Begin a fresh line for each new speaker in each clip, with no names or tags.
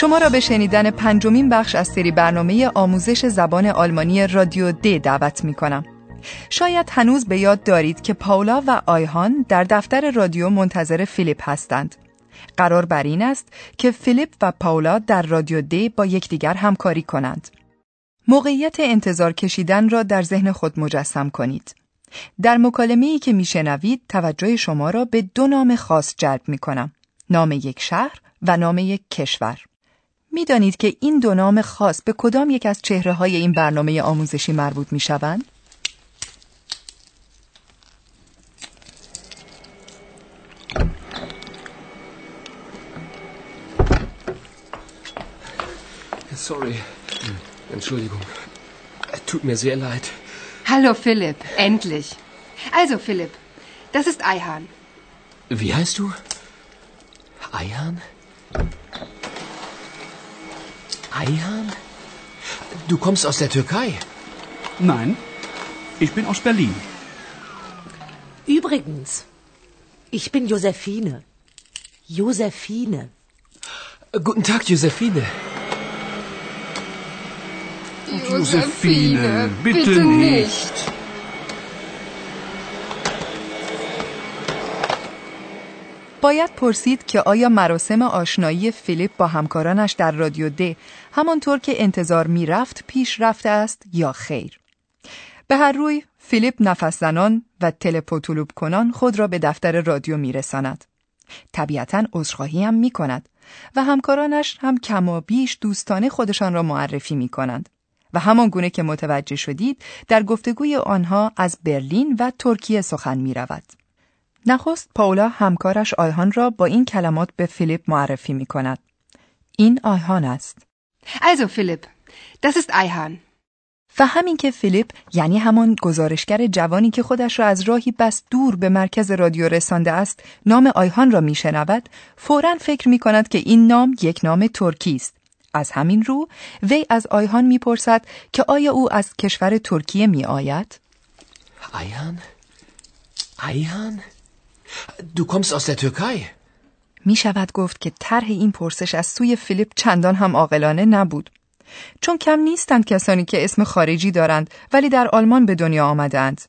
شما را به شنیدن پنجمین بخش از سری برنامه آموزش زبان آلمانی رادیو د دعوت می کنم. شاید هنوز به یاد دارید که پاولا و آیهان در دفتر رادیو منتظر فیلیپ هستند. قرار بر این است که فیلیپ و پاولا در رادیو د با یکدیگر همکاری کنند. موقعیت انتظار کشیدن را در ذهن خود مجسم کنید. در مکالمه ای که میشنوید توجه شما را به دو نام خاص جلب می کنم. نام یک شهر و نام یک کشور. می‌دانید که این دو نام خاص به کدام یک از چهره های این برنامه آموزشی مربوط می شوند؟
Sorry. Entschuldigung. Tut mir sehr leid.
Hallo Philipp, endlich. Also Philipp, das ist Eihahn.
Wie heißt du? Eihahn? Eihahn? Du kommst aus der Türkei?
Nein, ich bin aus Berlin.
Übrigens, ich bin Josephine. Josephine.
Guten Tag, Josephine.
Josephine, bitte nicht.
باید پرسید که آیا مراسم آشنایی فیلیپ با همکارانش در رادیو د همانطور که انتظار می‌رفت پیش رفته است یا خیر. به هر روی فیلیپ نفس زنان و تلپوتولوب کنان خود را به دفتر رادیو میرساند. طبیعتا عذرخواهی هم می کند و همکارانش هم کما بیش دوستانه خودشان را معرفی می کنند. و همان گونه که متوجه شدید در گفتگوی آنها از برلین و ترکیه سخن می رود. نخست پاولا همکارش آیهان را با این کلمات به فیلیپ معرفی می کند. این آیهان است.
Also Philipp, das ist Eihahn.
و همین که فیلیپ یعنی همان گزارشگر جوانی که خودش را از راهی بس دور به مرکز رادیو رسانده است نام آیهان را میشنود فورا فکر می کند که این نام یک نام ترکی است از همین رو وی از آیهان می‌پرسد که آیا او از کشور ترکیه می آید؟
Eihahn? Eihahn? Du kommst aus der Türkei?
می شود گفت که طرح این پرسش از سوی فیلیپ چندان هم عاقلانه نبود. چون کم نیستند کسانی که اسم خارجی دارند ولی در آلمان به دنیا آمدند.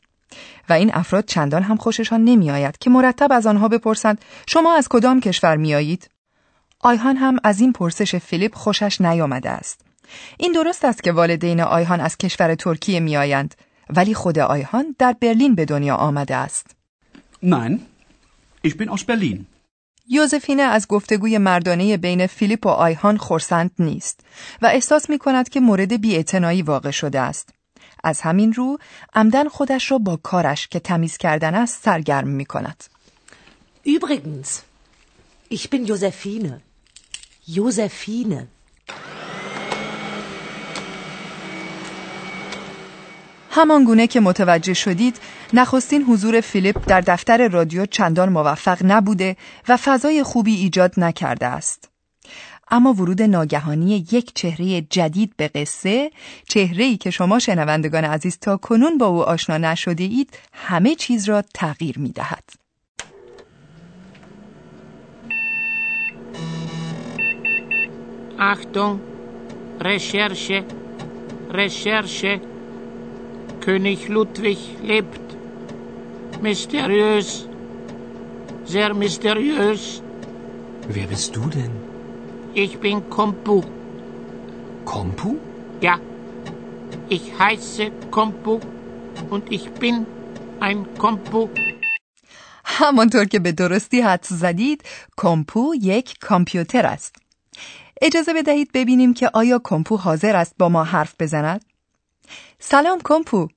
و این افراد چندان هم خوششان نمی آید که مرتب از آنها بپرسند شما از کدام کشور می آیید؟ آیهان هم از این پرسش فیلیپ خوشش نیامده است. این درست است که والدین آیهان از کشور ترکیه می آیند ولی خود آیهان در برلین به دنیا آمده است.
Nein, ich bin aus Berlin.
یوزفینه از گفتگوی مردانه بین فیلیپ و آیهان خورسند نیست و احساس می کند که مورد بیاعتنایی واقع شده است. از همین رو عمدن خودش را با کارش که تمیز کردن است سرگرم می کند.
Übrigens, ich bin Josephine. Josephine.
همان گونه که متوجه شدید نخستین حضور فیلیپ در دفتر رادیو چندان موفق نبوده و فضای خوبی ایجاد نکرده است. اما ورود ناگهانی یک چهره جدید به قصه چهره‌ای که شما شنوندگان عزیز تا کنون با او آشنا نشده اید همه چیز را تغییر می دهد.
Achtung, Recherche, Recherche. König Ludwig lebt. Mysteriös, sehr mysteriös.
Wer bist du denn?
Ich bin Kompu.
Kompu?
Ja, ich heiße Kompu und ich bin ein Kompu.
همانطور که به درستی حدس زدید کمپو یک کامپیوتر است. اجازه بدهید ببینیم که آیا کمپو حاضر است با ما حرف بزند؟ سلام کمپو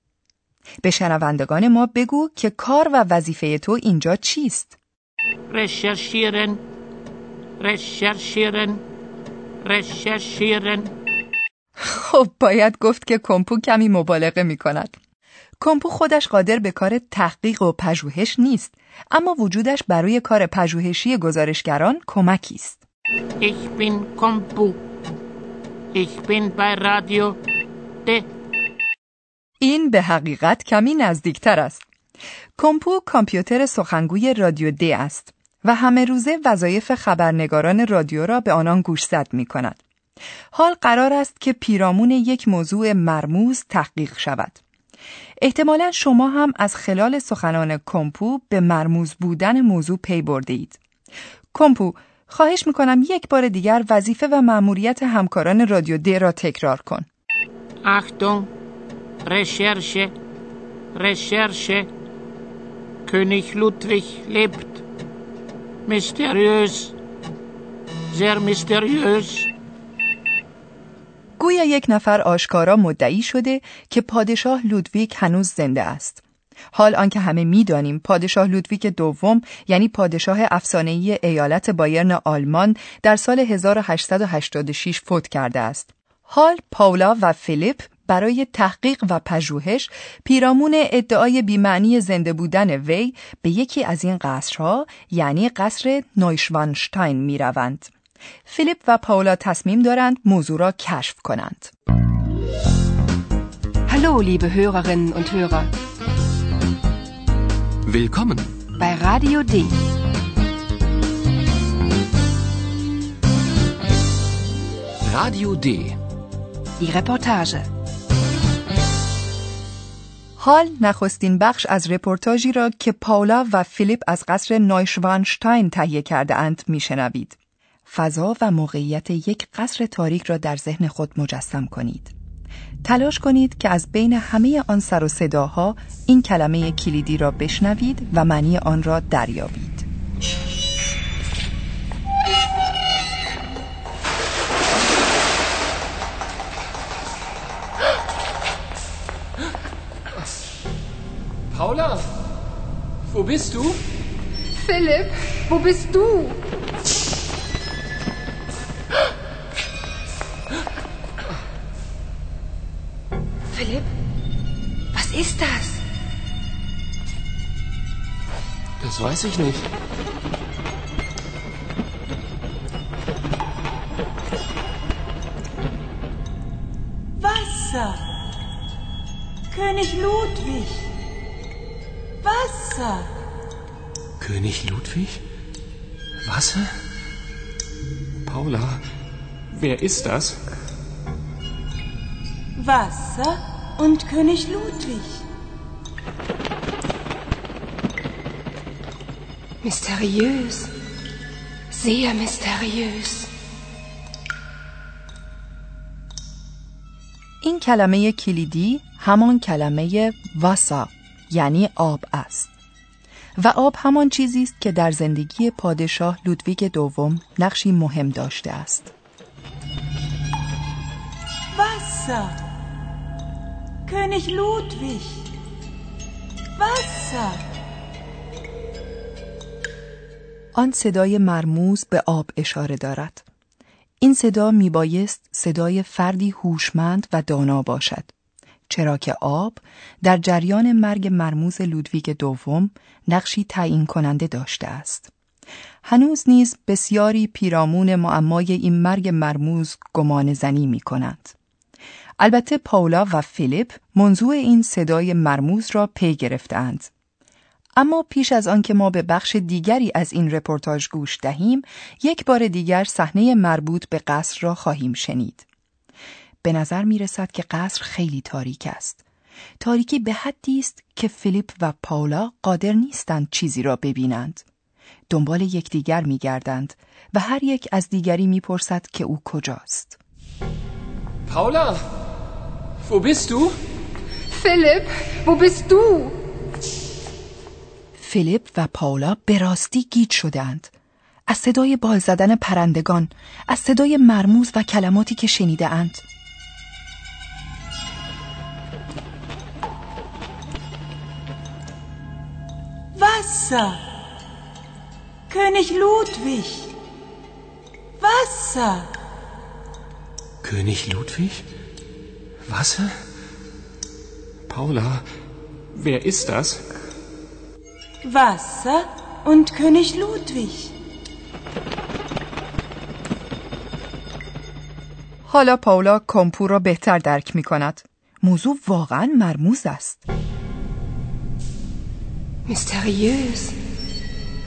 به شنوندگان ما بگو که کار و وظیفه تو اینجا چیست؟
Recherchieren, recherchieren. recherchieren.
خب باید گفت که کمپو کمی مبالغه می کند. کمپو خودش قادر به کار تحقیق و پژوهش نیست اما وجودش برای کار پژوهشی گزارشگران کمکی است.
Ich bin Kompu. Ich bin bei Radio D.
این به حقیقت کمی نزدیکتر است. کمپو کامپیوتر سخنگوی رادیو دی است و همه روزه وظایف خبرنگاران رادیو را به آنان گوشزد می کند. حال قرار است که پیرامون یک موضوع مرموز تحقیق شود. احتمالا شما هم از خلال سخنان کمپو به مرموز بودن موضوع پی برده اید. کمپو خواهش می‌کنم یک بار دیگر وظیفه و مأموریت همکاران رادیو دی را تکرار کن.
Achtung, Recherche, Recherche. König Ludwig lebt. Mysteriös, sehr mysteriös.
گویا یک نفر آشکارا مدعی شده که پادشاه لودویک هنوز زنده است. حال آنکه همه می‌دانیم پادشاه لودویک دوم یعنی پادشاه افسانه‌ای ایالت بایرن آلمان در سال 1886 فوت کرده است. حال پاولا و فیلیپ برای تحقیق و پژوهش پیرامون ادعای بیمعنی زنده بودن وی به یکی از این قصرها یعنی قصر نویشوانشتاین می روند. فیلیپ و پاولا تصمیم دارند موضوع را کشف کنند.
Hallo, liebe Hörerinnen und Hörer.
Willkommen.
Bei Radio D.
Radio D.
Die Reportage.
حال نخستین بخش از رپورتاژی را که پاولا و فیلیپ از قصر نایشوانشتاین تهیه کرده اند میشنوید. فضا و موقعیت یک قصر تاریک را در ذهن خود مجسم کنید. تلاش کنید که از بین همه آن سر و صداها این کلمه کلیدی را بشنوید و معنی آن را دریابید.
Wo bist du?
Philipp, wo bist du? Philipp, was ist das?
Das weiß ich nicht.
König Ludwig? Wasser?
Paula, wer ist das?
Wasser und König Ludwig.
Mysteriös. Sehr mysteriös.
این کلمه کلیدی همان کلمه واسا یعنی آب است. و آب همان چیزی است که در زندگی پادشاه لودویگ دوم نقشی مهم داشته است.
Wasser. König Ludwig. Wasser.
آن صدای مرموز به آب اشاره دارد. این صدا میبایست صدای فردی هوشمند و دانا باشد. چرا که آب در جریان مرگ مرموز لودویگ دوم نقشی تعیین کننده داشته است. هنوز نیز بسیاری پیرامون معمای این مرگ مرموز گمان زنی می کنند. البته پاولا و فیلیپ منظور این صدای مرموز را پی گرفتند. اما پیش از آنکه ما به بخش دیگری از این رپورتاج گوش دهیم، یک بار دیگر صحنه مربوط به قصر را خواهیم شنید. به نظر می رسد که قصر خیلی تاریک است. تاریکی به حدی است که فیلیپ و پاولا قادر نیستند چیزی را ببینند. دنبال یکدیگر می گردند و هر یک از دیگری می پرسد که او کجاست.
Wo bist du?
Philipp, wo bist du?
فیلیپ و پاولا به راستی گیج شدند. از صدای بال زدن پرندگان، از صدای مرموز و کلماتی که شنیده اند.
Wasser. König Ludwig. Wasser.
König Ludwig? Wasser? Paula, wer ist das?
Wasser und König Ludwig.
حالا پاولا کامپو را بهتر درک می کند. موضوع واقعا مرموز است.
Mysteriös.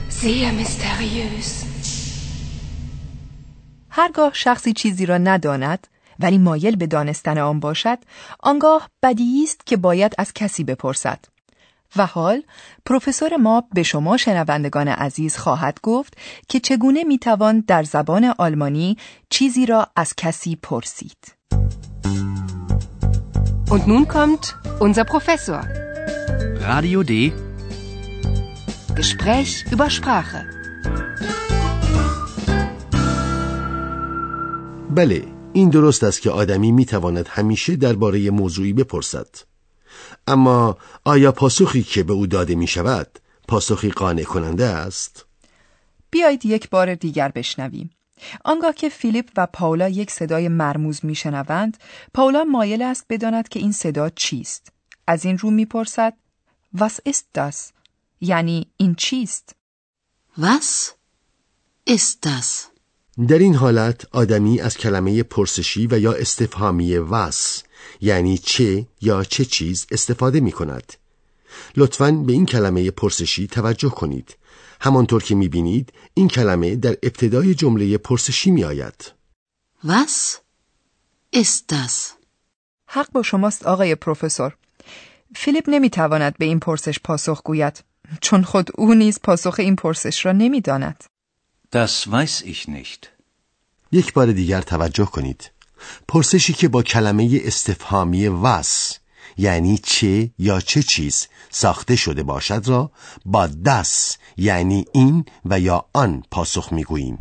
Sehr mysteriös.
هرگاه شخصی چیزی را نداند ولی مایل به دانستن آن باشد آنگاه بدیهی است که باید از کسی بپرسد و حال پروفسور ما به شما شنوندگان عزیز خواهد گفت که چگونه می‌توان در زبان آلمانی چیزی را از کسی پرسید
Und nun kommt unser Professor.
Radio D.
Gespräch über Sprache.
بله این درست است که آدمی می‌تواند همیشه درباره موضوعی بپرسد اما آیا پاسخی که به او داده می شود پاسخی قانع کننده است؟
بیایید یک بار دیگر بشنویم آنگاه که فیلیپ و پاولا یک صدای مرموز میشنوند پاولا مایل است بداند که این صدا چیست از این رو می‌پرسد Was ist das؟ یعنی این چیست؟
Was ist das?
در این حالت آدمی از کلمه پرسشی و یا استفهامی وس یعنی چه یا چه چیز استفاده می کند لطفاً به این کلمه پرسشی توجه کنید همانطور که می بینید این کلمه در ابتدای جمله پرسشی می آید
Was ist das?
حق با شماست آقای پروفسور فیلیپ نمی‌تواند به این پرسش پاسخ گوید چون خود او نیز پاسخ این پرسش را نمی‌داند.
Das weiß ich nicht.
یک بار دیگر توجه کنید پرسشی که با کلمه استفهامی وس یعنی چه یا چه چیز ساخته شده باشد را با دس یعنی این و یا آن پاسخ می‌گوییم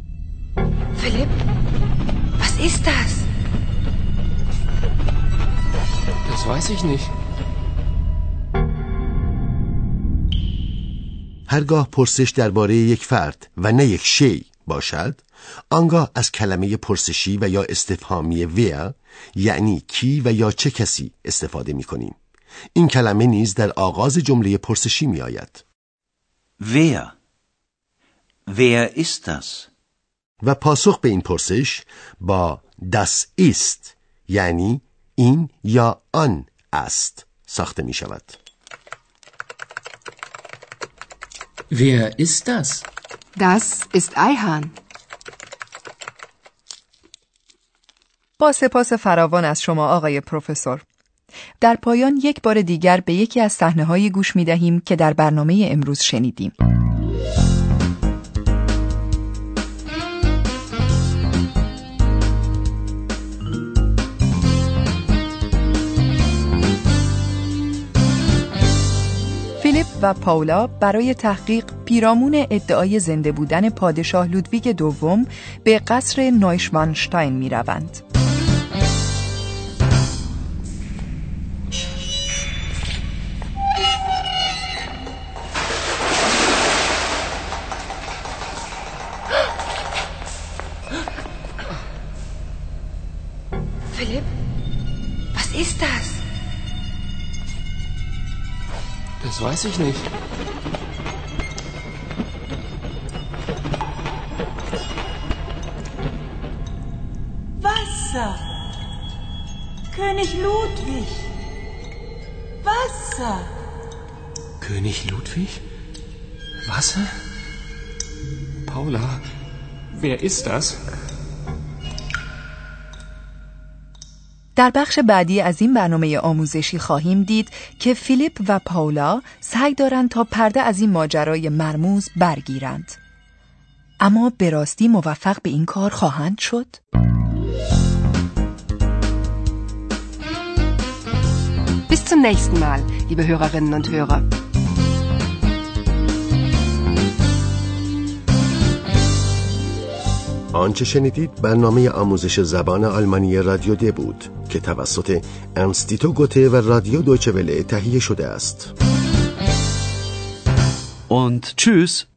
Philipp, was ist das?
Das weiß ich nicht.
هرگاه پرسش درباره یک فرد و نه یک شی باشد آنگاه از کلمه پرسشی و یا استفهامی ویا یعنی کی و یا چه کسی استفاده می کنیم این کلمه نیز در آغاز جمله پرسشی می آید
Wer? Wer ist das?
و پاسخ به این پرسش با das ist یعنی این یا آن است ساخته می شود
Wer ist das?
Das ist Eihahn.
با سپاس فراوان از شما آقای پروفسور. در پایان یک بار دیگر به یکی از صحنه گوش می دهیم که در برنامه امروز شنیدیم. فیلیپ و پاولا برای تحقیق پیرامون ادعای زنده بودن پادشاه لودویگ دوم به قصر نایشوانشتاین می روند.
Weiß ich nicht.
Wasser. König Ludwig. Wasser.
König Ludwig? Wasser? Paula, wer ist das?
در بخش بعدی از این برنامه آموزشی خواهیم دید که فیلیپ و پاولا سعی دارند تا پرده از این ماجرای مرموز برگیرند. اما به راستی موفق به این کار خواهند شد؟
Bis zum nächsten Mal, liebe Hörerinnen und Hörer.
آنچه شنیدید برنامه آموزش زبان آلمانی رادیو د بود که توسط انستیتو گوته و رادیو دویچه تهیه شده است.
Und tschüss.